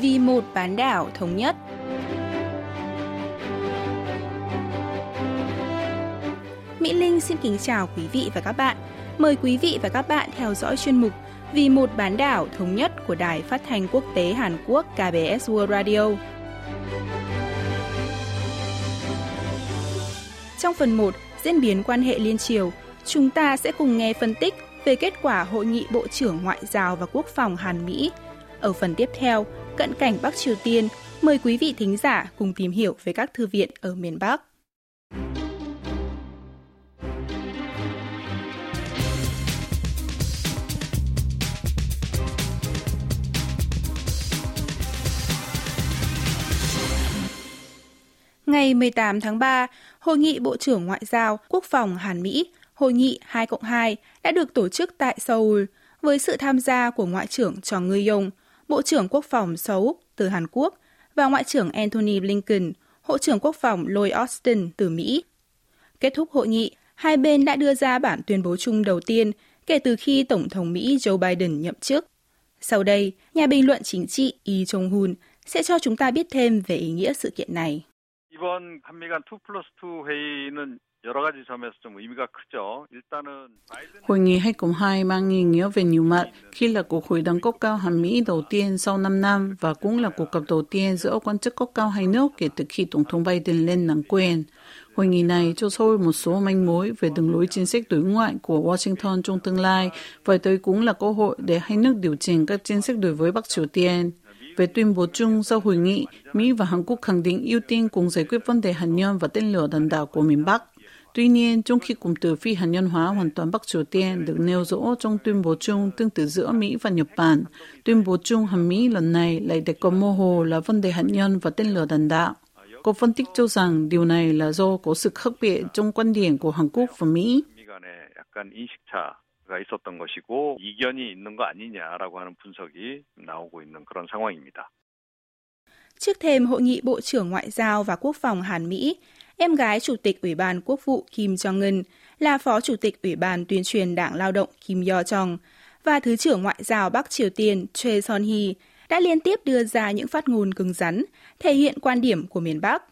vì một bán đảo thống nhất. Mỹ Linh xin kính chào quý vị và các bạn. Mời quý vị và các bạn theo dõi chuyên mục Vì một bán đảo thống nhất của Đài Phát thanh Quốc tế Hàn Quốc KBS World Radio. Trong phần 1, diễn biến quan hệ liên triều, chúng ta sẽ cùng nghe phân tích về kết quả hội nghị Bộ trưởng Ngoại giao và Quốc phòng Hàn Mỹ. Ở phần tiếp theo, cận cảnh Bắc Triều Tiên, mời quý vị thính giả cùng tìm hiểu về các thư viện ở miền Bắc. Ngày 18 tháng 3, Hội nghị Bộ trưởng Ngoại giao Quốc phòng Hàn Mỹ, Hội nghị 2 cộng 2 đã được tổ chức tại Seoul với sự tham gia của Ngoại trưởng Tròn Ngư-yong, Bộ trưởng Quốc phòng Seoul từ Hàn Quốc và Ngoại trưởng Antony Blinken, Hộ trưởng Quốc phòng Lloyd Austin từ Mỹ. Kết thúc hội nghị, hai bên đã đưa ra bản tuyên bố chung đầu tiên kể từ khi Tổng thống Mỹ Joe Biden nhậm chức. Sau đây, nhà bình luận chính trị Lee Jong-hun sẽ cho chúng ta biết thêm về ý nghĩa sự kiện này. 이번 한미 간 2 플러스 2 회의는 Hội nghị 2022 mang ý nghĩa về nhiều mặt khi là cuộc hội đàm cấp cao Hàn Mỹ đầu tiên sau 5 năm và cũng là cuộc gặp đầu tiên giữa quan chức cấp cao hai nước kể từ khi Tổng thống Biden lên nắm quyền. Hội nghị này cho sôi một số manh mối về đường lối chính sách đối ngoại của Washington trong tương lai và tới cũng là cơ hội để hai nước điều chỉnh các chính sách đối với Bắc Triều Tiên. Về tuyên bố chung sau hội nghị, Mỹ và Hàn Quốc khẳng định ưu tiên cùng giải quyết vấn đề hạt nhân và tên lửa đạn đạo của miền Bắc. Tuy nhiên, trong khi cụm từ phi hạt nhân hóa hoàn toàn Bắc Triều Tiên được nêu rõ trong tuyên bố chung tương tự giữa Mỹ và Nhật Bản, tuyên bố chung Hàn Mỹ lần này lại đề cập mơ hồ là vấn đề hạt nhân và tên lửa đạn đạo. Có phân tích cho rằng điều này là do có sự khác biệt trong quan điểm của Hàn Quốc và Mỹ. 가 있었던 것이고 이견이 있는 거 아니냐라고 하는 분석이 나오고 있는 그런 상황입니다. Trước thêm hội nghị Bộ trưởng Ngoại giao và Quốc phòng Hàn Mỹ, em gái Chủ tịch Ủy ban Quốc vụ Kim Jong-un là Phó Chủ tịch Ủy ban tuyên truyền Đảng Lao động Kim Yo-chong và Thứ trưởng Ngoại giao Bắc Triều Tiên Choi Son-hee đã liên tiếp đưa ra những phát ngôn cứng rắn, thể hiện quan điểm của miền Bắc.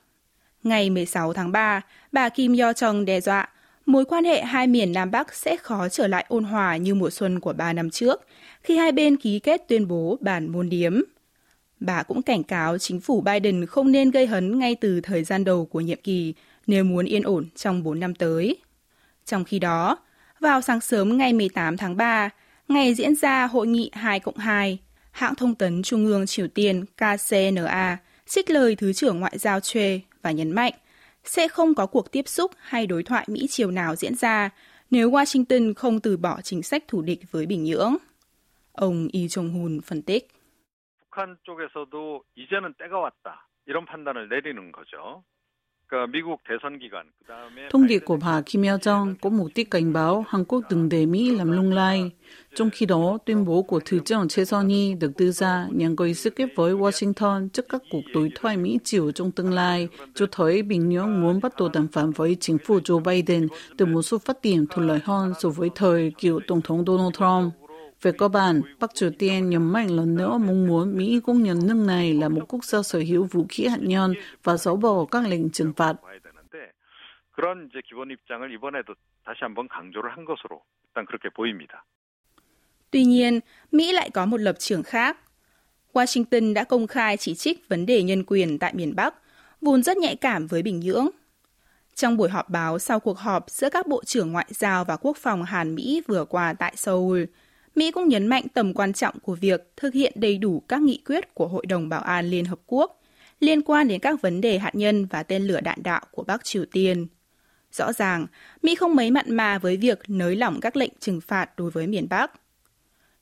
Ngày 16 tháng 3, bà Kim Yo-chong đe dọa mối quan hệ hai miền Nam Bắc sẽ khó trở lại ôn hòa như mùa xuân của ba năm trước, khi hai bên ký kết tuyên bố bản môn điếm. Bà cũng cảnh cáo chính phủ Biden không nên gây hấn ngay từ thời gian đầu của nhiệm kỳ nếu muốn yên ổn trong 4 năm tới. Trong khi đó, vào sáng sớm ngày 18 tháng 3, ngày diễn ra hội nghị 2 cộng 2, hãng thông tấn Trung ương Triều Tiên KCNA trích lời Thứ trưởng Ngoại giao Choi và nhấn mạnh sẽ không có cuộc tiếp xúc hay đối thoại Mỹ Triều nào diễn ra nếu Washington không từ bỏ chính sách thủ địch với Bình Nhưỡng. Ông Yi Jong-hun phân tích. 북한 쪽에서도 이제는 때가 왔다. 이런 판단을 내리는 거죠. Thông điệp của bà Kim Yo Jong có mục đích cảnh báo Hàn Quốc đừng để Mỹ làm lung lay. Trong khi đó, tuyên bố của Thứ trưởng Choi Son-hee được đưa ra nhằm gây sức ép với Washington trước các cuộc đối thoại Mỹ Triều trong tương lai, cho thấy Bình Nhưỡng muốn bắt đầu đàm phán với chính phủ Joe Biden từ một số phát triển thuận lợi hơn so với thời cựu Tổng thống Donald Trump. Về cơ bản, Bắc Triều Tiên nhấn mạnh lần nữa mong muốn Mỹ công nhận nước này là một quốc gia sở hữu vũ khí hạt nhân và dỡ bỏ các lệnh trừng phạt. 그런 이제 기본 입장을 이번에도 다시 한번 강조를 한 것으로 일단 그렇게 보입니다. Tuy nhiên, Mỹ lại có một lập trường khác. Washington đã công khai chỉ trích vấn đề nhân quyền tại miền Bắc, vốn rất nhạy cảm với Bình Nhưỡng. Trong buổi họp báo sau cuộc họp giữa các bộ trưởng ngoại giao và quốc phòng Hàn Mỹ vừa qua tại Seoul, Mỹ cũng nhấn mạnh tầm quan trọng của việc thực hiện đầy đủ các nghị quyết của Hội đồng Bảo an Liên Hợp Quốc liên quan đến các vấn đề hạt nhân và tên lửa đạn đạo của Bắc Triều Tiên. Rõ ràng, Mỹ không mấy mặn mà với việc nới lỏng các lệnh trừng phạt đối với miền Bắc.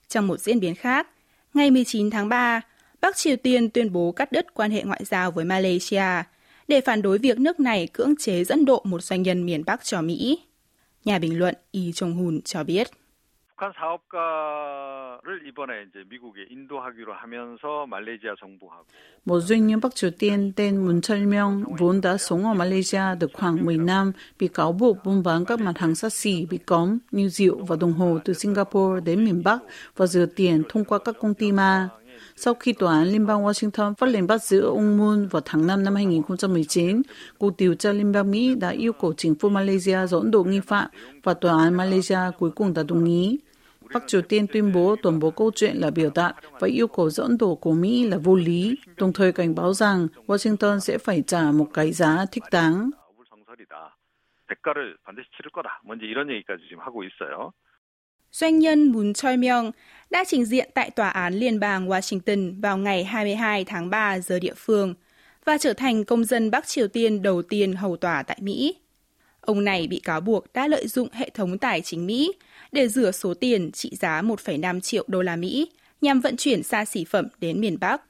Trong một diễn biến khác, ngày 19 tháng 3, Bắc Triều Tiên tuyên bố cắt đứt quan hệ ngoại giao với Malaysia để phản đối việc nước này cưỡng chế dẫn độ một doanh nhân miền Bắc cho Mỹ. Nhà bình luận Y Jong-hun cho biết. 북한 사업가를 이번에 이제 미국에 인도하기로 하면서 말레이시아 정부하고 Một doanh nhân Bắc Triều Tiên tên Moon Chol-myung vốn đã sống ở Malaysia được khoảng 10 năm bị cáo buộc buôn bán các mặt hàng sát xỉ bị cấm như rượu và đồng hồ từ Singapore đến miền Bắc và rửa tiền thông qua các công ty ma. sau khi tòa án Liên bang Washington phát lệnh bắt giữ ông Moon vào tháng 5 năm 2019, Cuộc điều tra Liên bang Mỹ đã yêu cầu chính phủ Malaysia dẫn độ nghi phạm và tòa án Malaysia cuối cùng đã đồng ý. Bắc Triều Tiên tuyên bố toàn bộ câu chuyện là biểu đạn và yêu cầu dẫn độ của Mỹ là vô lý, đồng thời cảnh báo rằng Washington sẽ phải trả một cái giá thích đáng. Doanh nhân Moon Choi-myung đã trình diện tại Tòa án Liên bang Washington vào ngày 22 tháng 3 giờ địa phương và trở thành công dân Bắc Triều Tiên đầu tiên hầu tòa tại Mỹ. Ông này bị cáo buộc đã lợi dụng hệ thống tài chính Mỹ để rửa số tiền trị giá 1,5 triệu đô la Mỹ nhằm vận chuyển xa xỉ phẩm đến miền Bắc.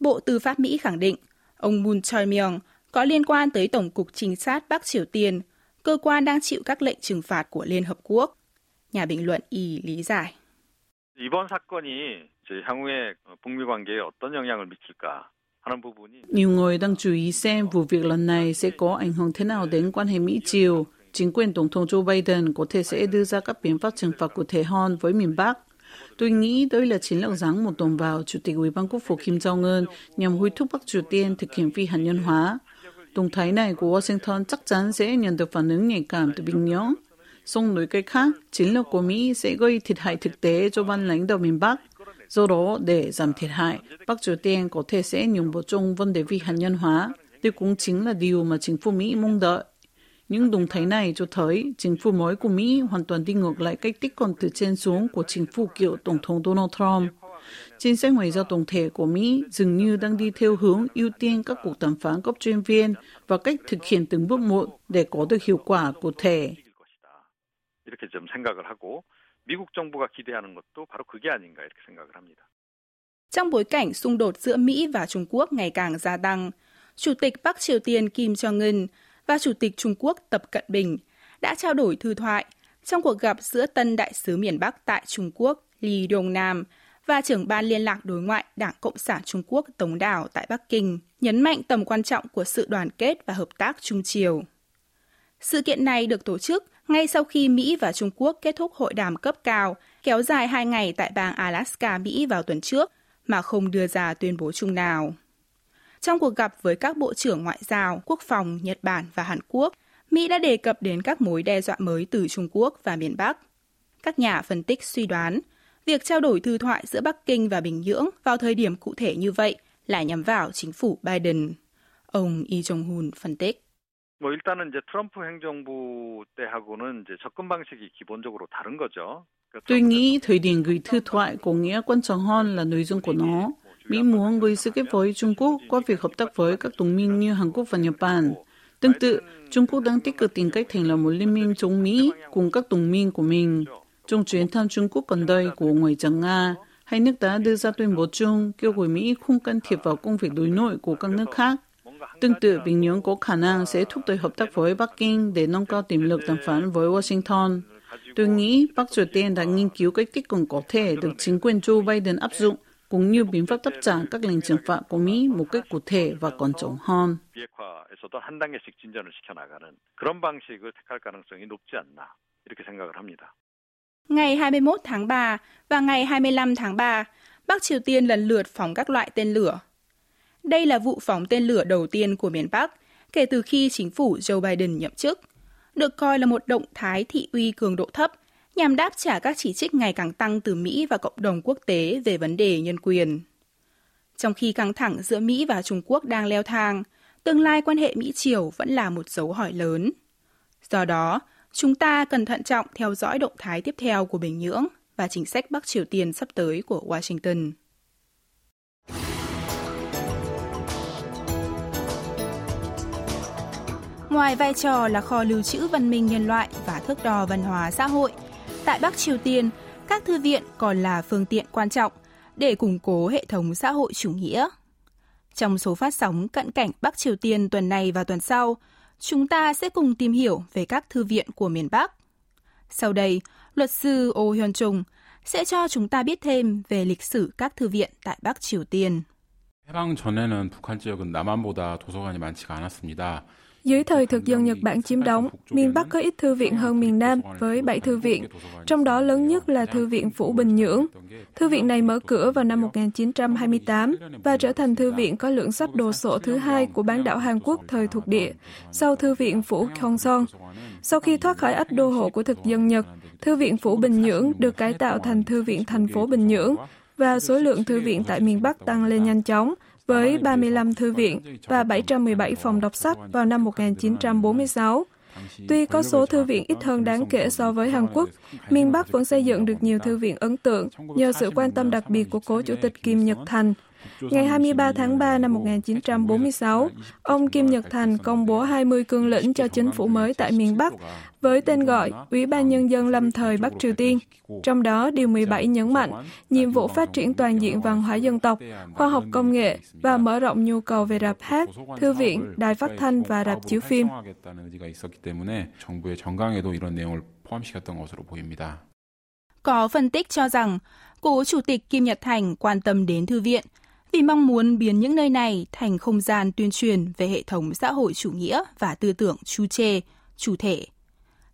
Bộ Tư pháp Mỹ khẳng định ông Moon Choi-myung có liên quan tới Tổng cục Trinh sát Bắc Triều Tiên, cơ quan đang chịu các lệnh trừng phạt của Liên Hợp Quốc. Nhà bình luận Y lý giải. 이번 사건이 향후에 북미 관계에 어떤 영향을 미칠까 nhiều người đang chú ý xem vụ việc lần này sẽ có ảnh hưởng thế nào đến quan hệ Mỹ-Triều. Chính quyền Tổng thống Joe Biden có thể sẽ đưa ra các biện pháp trừng phạt cụ thể hơn với miền Bắc. Tôi nghĩ đây là chiến lược giáng một tuần vào Chủ tịch Ủy ban Quốc phủ Kim Jong-un nhằm hối thúc Bắc Triều Tiên thực hiện phi hạt nhân hóa. Động thái này của Washington chắc chắn sẽ nhận được phản ứng nhạy cảm từ Bình Nhưỡng. Song nói cách khác, chiến lược của Mỹ sẽ gây thiệt hại thực tế cho ban lãnh đạo miền Bắc. Do đó, để giảm thiệt hại, Bắc Triều Tiên có thể sẽ nhường bộ chung vấn đề phi hạt nhân hóa. Đây cũng chính là điều mà chính phủ Mỹ mong đợi. Những động thái này cho thấy chính phủ mới của Mỹ hoàn toàn đi ngược lại cách tiếp cận từ trên xuống của chính phủ cựu Tổng thống Donald Trump. Chính sách ngoại giao tổng thể của Mỹ dường như đang đi theo hướng ưu tiên các cuộc đàm phán cấp chuyên viên và cách thực hiện từng bước một để có được hiệu quả cụ thể. 이렇게 좀 생각을 하고 미국 정부가 기대하는 것도 바로 그게 아닌가 이렇게 생각을 합니다. Trong bối cảnh xung đột giữa Mỹ và Trung Quốc ngày càng gia tăng, Chủ tịch Bắc Triều Tiên Kim Jong-un và Chủ tịch Trung Quốc Tập Cận Bình đã trao đổi thư thoại trong cuộc gặp giữa tân đại sứ miền Bắc tại Trung Quốc Lý Dong Nam và trưởng ban liên lạc đối ngoại Đảng Cộng sản Trung Quốc Tống Đảo tại Bắc Kinh, nhấn mạnh tầm quan trọng của sự đoàn kết và hợp tác Trung Triều. Sự kiện này được tổ chức ngay sau khi Mỹ và Trung Quốc kết thúc hội đàm cấp cao kéo dài hai ngày tại bang Alaska, Mỹ vào tuần trước mà không đưa ra tuyên bố chung nào. Trong cuộc gặp với các bộ trưởng ngoại giao, quốc phòng Nhật Bản và Hàn Quốc, Mỹ đã đề cập đến các mối đe dọa mới từ Trung Quốc và miền Bắc. Các nhà phân tích suy đoán, việc trao đổi thư thoại giữa Bắc Kinh và Bình Nhưỡng vào thời điểm cụ thể như vậy là nhằm vào chính phủ Biden. Ông Lee Jong-hun phân tích. 뭐 일단은 이제 트럼프 행정부 때하고는 이제 접근 방식이 기본적으로 다른 거죠. Tôi nghĩ thời điểm gửi thư thoại có nghĩa quan trọng hơn là nội dung của nó. Mỹ muốn gây sức ép với Trung Quốc qua việc hợp tác với các đồng minh như Hàn Quốc và Nhật Bản. Tương tự, Trung Quốc đang tích cực tìm cách thành lập một liên minh chống Mỹ cùng các đồng minh của mình. Trong chuyến thăm Trung Quốc gần đây của Ngoại trưởng Nga, hai nước đã đưa ra tuyên bố chung kêu gọi Mỹ không can thiệp vào công việc đối nội của các nước khác Tương tự, Bình Nhưỡng có khả năng sẽ thúc đẩy hợp tác với Bắc Kinh để nâng cao tiềm lực đàm phán với Washington. Tôi nghĩ Bắc Triều Tiên đã nghiên cứu cách tích cực có thể được chính quyền Joe Biden áp dụng, cũng như biện pháp đáp trả các lệnh trừng phạt của Mỹ một cách cụ thể và còn trọng hơn. Ngày 21 tháng 3 và ngày 25 tháng 3, Bắc Triều Tiên lần lượt phóng các loại tên lửa. Đây là vụ phóng tên lửa đầu tiên của miền Bắc kể từ khi chính phủ Joe Biden nhậm chức, được coi là một động thái thị uy cường độ thấp – nhằm đáp trả các chỉ trích ngày càng tăng từ Mỹ và cộng đồng quốc tế về vấn đề nhân quyền. Trong khi căng thẳng giữa Mỹ và Trung Quốc đang leo thang, tương lai quan hệ Mỹ-Triều vẫn là một dấu hỏi lớn. Do đó, chúng ta cần thận trọng theo dõi động thái tiếp theo của Bình Nhưỡng và chính sách Bắc Triều Tiên sắp tới của Washington. Ngoài vai trò là kho lưu trữ văn minh nhân loại và thước đo văn hóa xã hội, tại Bắc Triều Tiên, các thư viện còn là phương tiện quan trọng để củng cố hệ thống xã hội chủ nghĩa. Trong số phát sóng cận cảnh Bắc Triều Tiên tuần này và tuần sau, chúng ta sẽ cùng tìm hiểu về các thư viện của miền Bắc. Sau đây, luật sư Oh Hyun Chung sẽ cho chúng ta biết thêm về lịch sử các thư viện tại Bắc Triều Tiên. 해방 전에는 북한 지역은 남한보다 도서관이 많지가 않았습니다. Dưới thời thực dân Nhật Bản chiếm đóng, miền Bắc có ít thư viện hơn miền Nam với 7 thư viện, trong đó lớn nhất là Thư viện Phủ Bình Nhưỡng. Thư viện này mở cửa vào năm 1928 và trở thành thư viện có lượng sách đồ sộ thứ hai của bán đảo Hàn Quốc thời thuộc địa, sau Thư viện Phủ Gyeongsong. Sau khi thoát khỏi ách đô hộ của thực dân Nhật, Thư viện Phủ Bình Nhưỡng được cải tạo thành Thư viện thành phố Bình Nhưỡng và số lượng thư viện tại miền Bắc tăng lên nhanh chóng, với 35 thư viện và 717 phòng đọc sách vào năm 1946. Tuy có số thư viện ít hơn đáng kể so với Hàn Quốc, miền Bắc vẫn xây dựng được nhiều thư viện ấn tượng nhờ sự quan tâm đặc biệt của cố chủ tịch Kim Nhật Thành Ngày 23 tháng 3 năm 1946, ông Kim Nhật Thành công bố 20 cương lĩnh cho chính phủ mới tại miền Bắc với tên gọi Ủy ban Nhân dân lâm thời Bắc Triều Tiên. Trong đó, Điều 17 nhấn mạnh nhiệm vụ phát triển toàn diện văn hóa dân tộc, khoa học công nghệ và mở rộng nhu cầu về rạp hát, thư viện, đài phát thanh và rạp chiếu phim. Có phân tích cho rằng, cố Chủ tịch Kim Nhật Thành quan tâm đến thư viện vì mong muốn biến những nơi này thành không gian tuyên truyền về hệ thống xã hội chủ nghĩa và tư tưởng chu chê, chủ thể.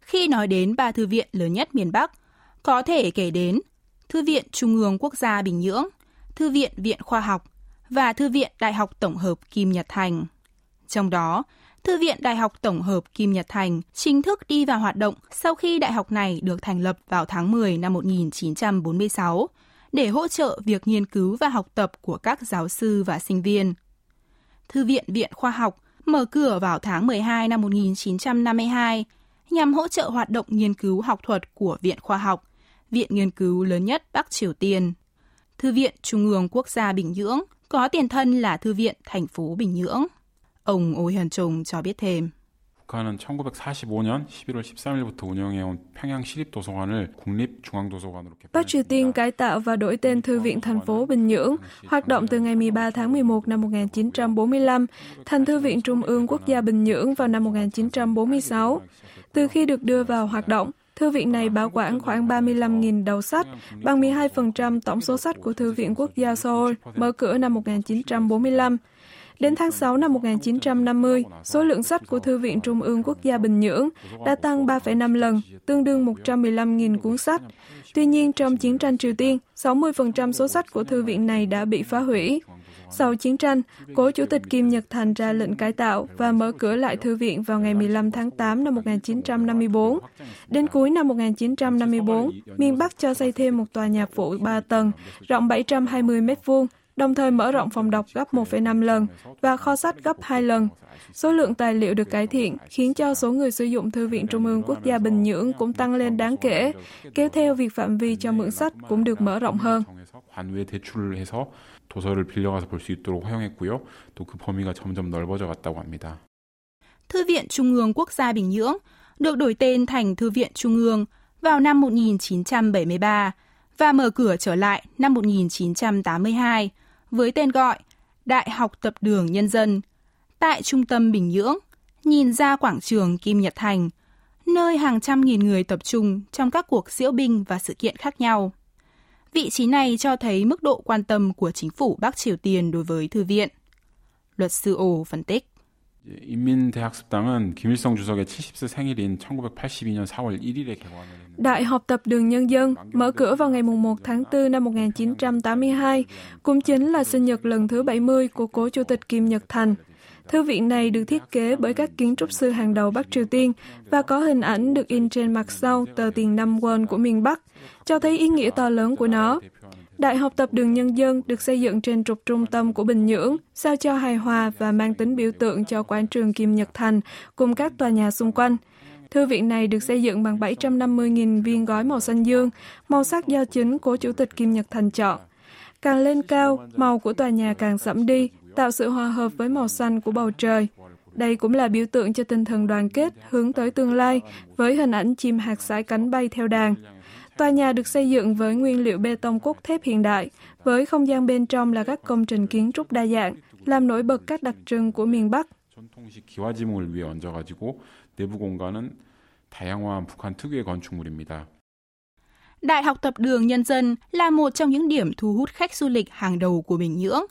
Khi nói đến ba thư viện lớn nhất miền Bắc, có thể kể đến Thư viện Trung ương Quốc gia Bình Nhưỡng, Thư viện Viện Khoa học và Thư viện Đại học Tổng hợp Kim Nhật Thành. Trong đó, Thư viện Đại học Tổng hợp Kim Nhật Thành chính thức đi vào hoạt động sau khi đại học này được thành lập vào tháng 10 năm 1946 để hỗ trợ việc nghiên cứu và học tập của các giáo sư và sinh viên. Thư viện Viện Khoa học mở cửa vào tháng 12 năm 1952 nhằm hỗ trợ hoạt động nghiên cứu học thuật của Viện Khoa học, viện nghiên cứu lớn nhất Bắc Triều Tiên. Thư viện Trung ương Quốc gia Bình Nhưỡng có tiền thân là Thư viện thành phố Bình Nhưỡng. Ông Ô Hiền Trung cho biết thêm. 북한은 1945년 11월 13일부터 운영해온 평양 시립도서관을 국립중앙도서관으로 Bắc Triều Tiên cải tạo và đổi tên Thư viện thành phố Bình Nhưỡng, hoạt động từ ngày 13 tháng 11 năm 1945 thành Thư viện Trung ương Quốc gia Bình Nhưỡng vào năm 1946. Từ khi được đưa vào hoạt động, Thư viện này bảo quản khoảng 35.000 đầu sách, bằng 12% tổng số sách của Thư viện Quốc gia Seoul, mở cửa năm 1945. Đến tháng 6 năm 1950, số lượng sách của Thư viện Trung ương Quốc gia Bình Nhưỡng đã tăng 3,5 lần, tương đương 115.000 cuốn sách. Tuy nhiên, trong chiến tranh Triều Tiên, 60% số sách của thư viện này đã bị phá hủy. Sau chiến tranh, cố chủ tịch Kim Nhật Thành ra lệnh cải tạo và mở cửa lại thư viện vào ngày 15 tháng 8 năm 1954. Đến cuối năm 1954, miền Bắc cho xây thêm một tòa nhà phụ 3 tầng, rộng 720 m2, đồng thời mở rộng phòng đọc gấp 1,5 lần và kho sách gấp 2 lần. Số lượng tài liệu được cải thiện khiến cho số người sử dụng Thư viện Trung ương Quốc gia Bình Nhưỡng cũng tăng lên đáng kể, kéo theo việc phạm vi cho mượn sách cũng được mở rộng hơn. 도서를 빌려가서 볼 수 있도록 허용했고요. 또 그 범위가 점점 넓어져 갔다고 합니다. Thư viện Trung ương Quốc gia Bình Nhưỡng được đổi tên thành Thư viện Trung ương vào năm 1973 và mở cửa trở lại năm 1982 với tên gọi Đại học Tập đường Nhân dân tại trung tâm Bình Nhưỡng, nhìn ra quảng trường Kim Nhật Thành, nơi hàng trăm nghìn người tập trung trong các cuộc diễu binh và sự kiện khác nhau. Vị trí này cho thấy mức độ quan tâm của chính phủ Bắc Triều Tiên đối với thư viện. Luật sư Ồ phân tích. Đại học tập đường nhân dân mở cửa vào ngày 1 tháng 4 năm 1982, cũng chính là sinh nhật lần thứ 70 của cố chủ tịch Kim Nhật Thành. Thư viện này được thiết kế bởi các kiến trúc sư hàng đầu Bắc Triều Tiên và có hình ảnh được in trên mặt sau tờ tiền năm won của miền Bắc, cho thấy ý nghĩa to lớn của nó. Đại học tập đường nhân dân được xây dựng trên trục trung tâm của Bình Nhưỡng, sao cho hài hòa và mang tính biểu tượng cho quảng trường Kim Nhật Thành cùng các tòa nhà xung quanh. Thư viện này được xây dựng bằng 750.000 viên gói màu xanh dương, màu sắc do chính của Chủ tịch Kim Nhật Thành chọn. Càng lên cao, màu của tòa nhà càng sẫm đi, tạo sự hòa hợp với màu xanh của bầu trời. Đây cũng là biểu tượng cho tinh thần đoàn kết hướng tới tương lai với hình ảnh chim hạt sải cánh bay theo đàn. Tòa nhà được xây dựng với nguyên liệu bê tông cốt thép hiện đại, với không gian bên trong là các công trình kiến trúc đa dạng, làm nổi bật các đặc trưng của miền Bắc. 전통식 기와지붕을 위에 얹어가지고 내부 공간은 다양한 북한 특유의 건축물입니다. Đại học Tập đường Nhân dân là một trong những điểm thu hút khách du lịch hàng đầu của Bình Nhưỡng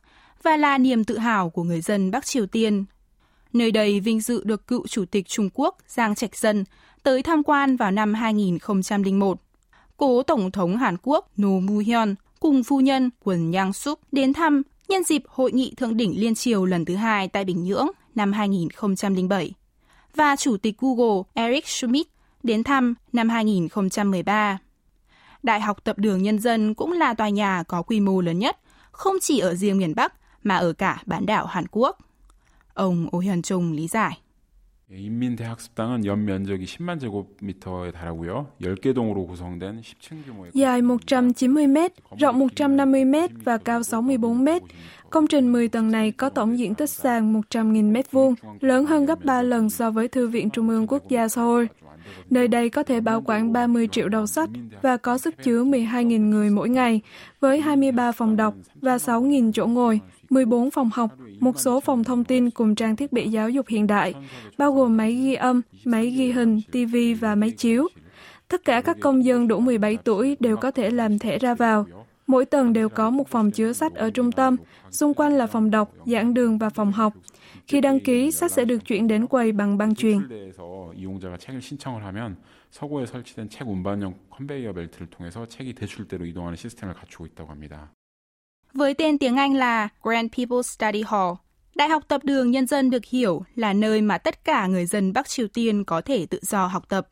và là niềm tự hào của người dân Bắc Triều Tiên. Nơi đây vinh dự được cựu Chủ tịch Trung Quốc Giang Trạch Dân tới tham quan vào năm 2001. Cố Tổng thống Hàn Quốc No Mu Hyun cùng phu nhân Quần Yang Suk đến thăm nhân dịp Hội nghị Thượng đỉnh Liên Triều lần thứ hai tại Bình Nhưỡng năm 2007 và Chủ tịch Google Eric Schmidt đến thăm năm 2013. Đại học Tập đường Nhân dân cũng là tòa nhà có quy mô lớn nhất, không chỉ ở riêng miền Bắc mà ở cả bán đảo Hàn Quốc. Ông Oh Hyun Chung lý giải. 인민대학습당은 연 면적이 10만 제곱미터에 달하고요. 10개 동으로 구성된 10층 규모의 Dài 190m, rộng 150m và cao 64m. Công trình 10 tầng này có tổng diện tích sàn 100.000 m2, lớn hơn gấp 3 lần so với Thư viện Trung ương Quốc gia Seoul. Nơi đây có thể bảo quản 30 triệu đầu sách và có sức chứa 12.000 người mỗi ngày, với 23 phòng đọc và 6.000 chỗ ngồi, 14 phòng học, một số phòng thông tin cùng trang thiết bị giáo dục hiện đại, bao gồm máy ghi âm, máy ghi hình, TV và máy chiếu. Tất cả các công dân đủ 17 tuổi đều có thể làm thẻ ra vào. Mỗi tầng đều có một phòng chứa sách ở trung tâm, xung quanh là phòng đọc, giảng đường và phòng học. Khi đăng ký, sách sẽ được chuyển đến quầy bằng băng truyền. 대에서 이용자가 책을 신청을 하면 서고에 설치된 책 운반용 컨베이어 벨트를 통해서 책이 대출대로 이동하는 시스템을 갖추고 있다고 합니다. Với tên tiếng Anh là Grand People's Study Hall, Đại học Tập đường Nhân dân được hiểu là nơi mà tất cả người dân Bắc Triều Tiên có thể tự do học tập.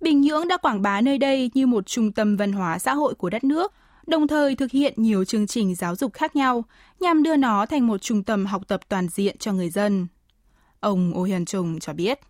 Bình Nhưỡng đã quảng bá nơi đây như một trung tâm văn hóa xã hội của đất nước, đồng thời thực hiện nhiều chương trình giáo dục khác nhau nhằm đưa nó thành một trung tâm học tập toàn diện cho người dân. Ông Oh Hyun Chung cho biết.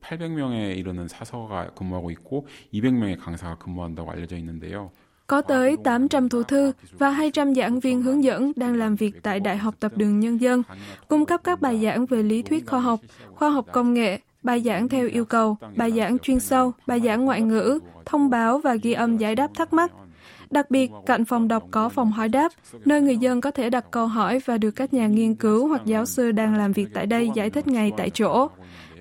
800명에 이르는 사서가 근무하고 있고 200명의 강사가 근무한다고 알려져 있는데요. Có tới 800 thủ thư và 200 giảng viên hướng dẫn đang làm việc tại Đại học Tập đường Nhân dân, cung cấp các bài giảng về lý thuyết khoa học, khoa học công nghệ, bài giảng theo yêu cầu, bài giảng chuyên sâu, bài giảng ngoại ngữ, thông báo và ghi âm giải đáp thắc mắc. Đặc biệt, cạnh phòng đọc có phòng hỏi đáp, nơi người dân có thể đặt câu hỏi và được các nhà nghiên cứu hoặc giáo sư đang làm việc tại đây giải thích ngay tại chỗ.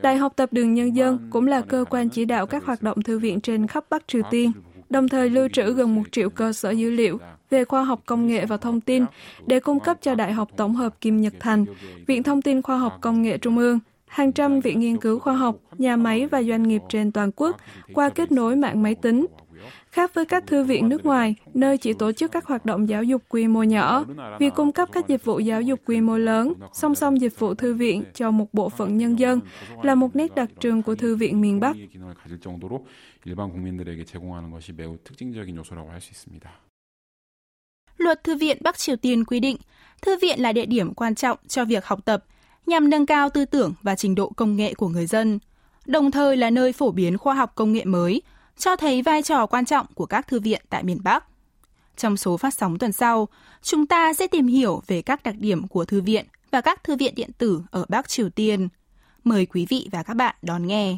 Đại học Tập đường Nhân dân cũng là cơ quan chỉ đạo các hoạt động thư viện trên khắp Bắc Triều Tiên, đồng thời lưu trữ gần một triệu cơ sở dữ liệu về khoa học công nghệ và thông tin để cung cấp cho Đại học Tổng hợp Kim Nhật Thành, Viện Thông tin Khoa học Công nghệ Trung ương, hàng trăm viện nghiên cứu khoa học, nhà máy và doanh nghiệp trên toàn quốc qua kết nối mạng máy tính. Khác với các thư viện nước ngoài, nơi chỉ tổ chức các hoạt động giáo dục quy mô nhỏ, việc cung cấp các dịch vụ giáo dục quy mô lớn, song song dịch vụ thư viện cho một bộ phận nhân dân là một nét đặc trưng của thư viện miền Bắc. 의 기능을 가질 정도로 일반 국민들에게 제공하는 것이 매우 특징적인 요소라고 할 수 있습니다. Luật Thư viện Bắc Triều Tiên quy định, thư viện là địa điểm quan trọng cho việc học tập, nhằm nâng cao tư tưởng và trình độ công nghệ của người dân, đồng thời là nơi phổ biến khoa học công nghệ mới, cho thấy vai trò quan trọng của các thư viện tại miền Bắc. Trong số phát sóng tuần sau, chúng ta sẽ tìm hiểu về các đặc điểm của thư viện và các thư viện điện tử ở Bắc Triều Tiên. Mời quý vị và các bạn đón nghe.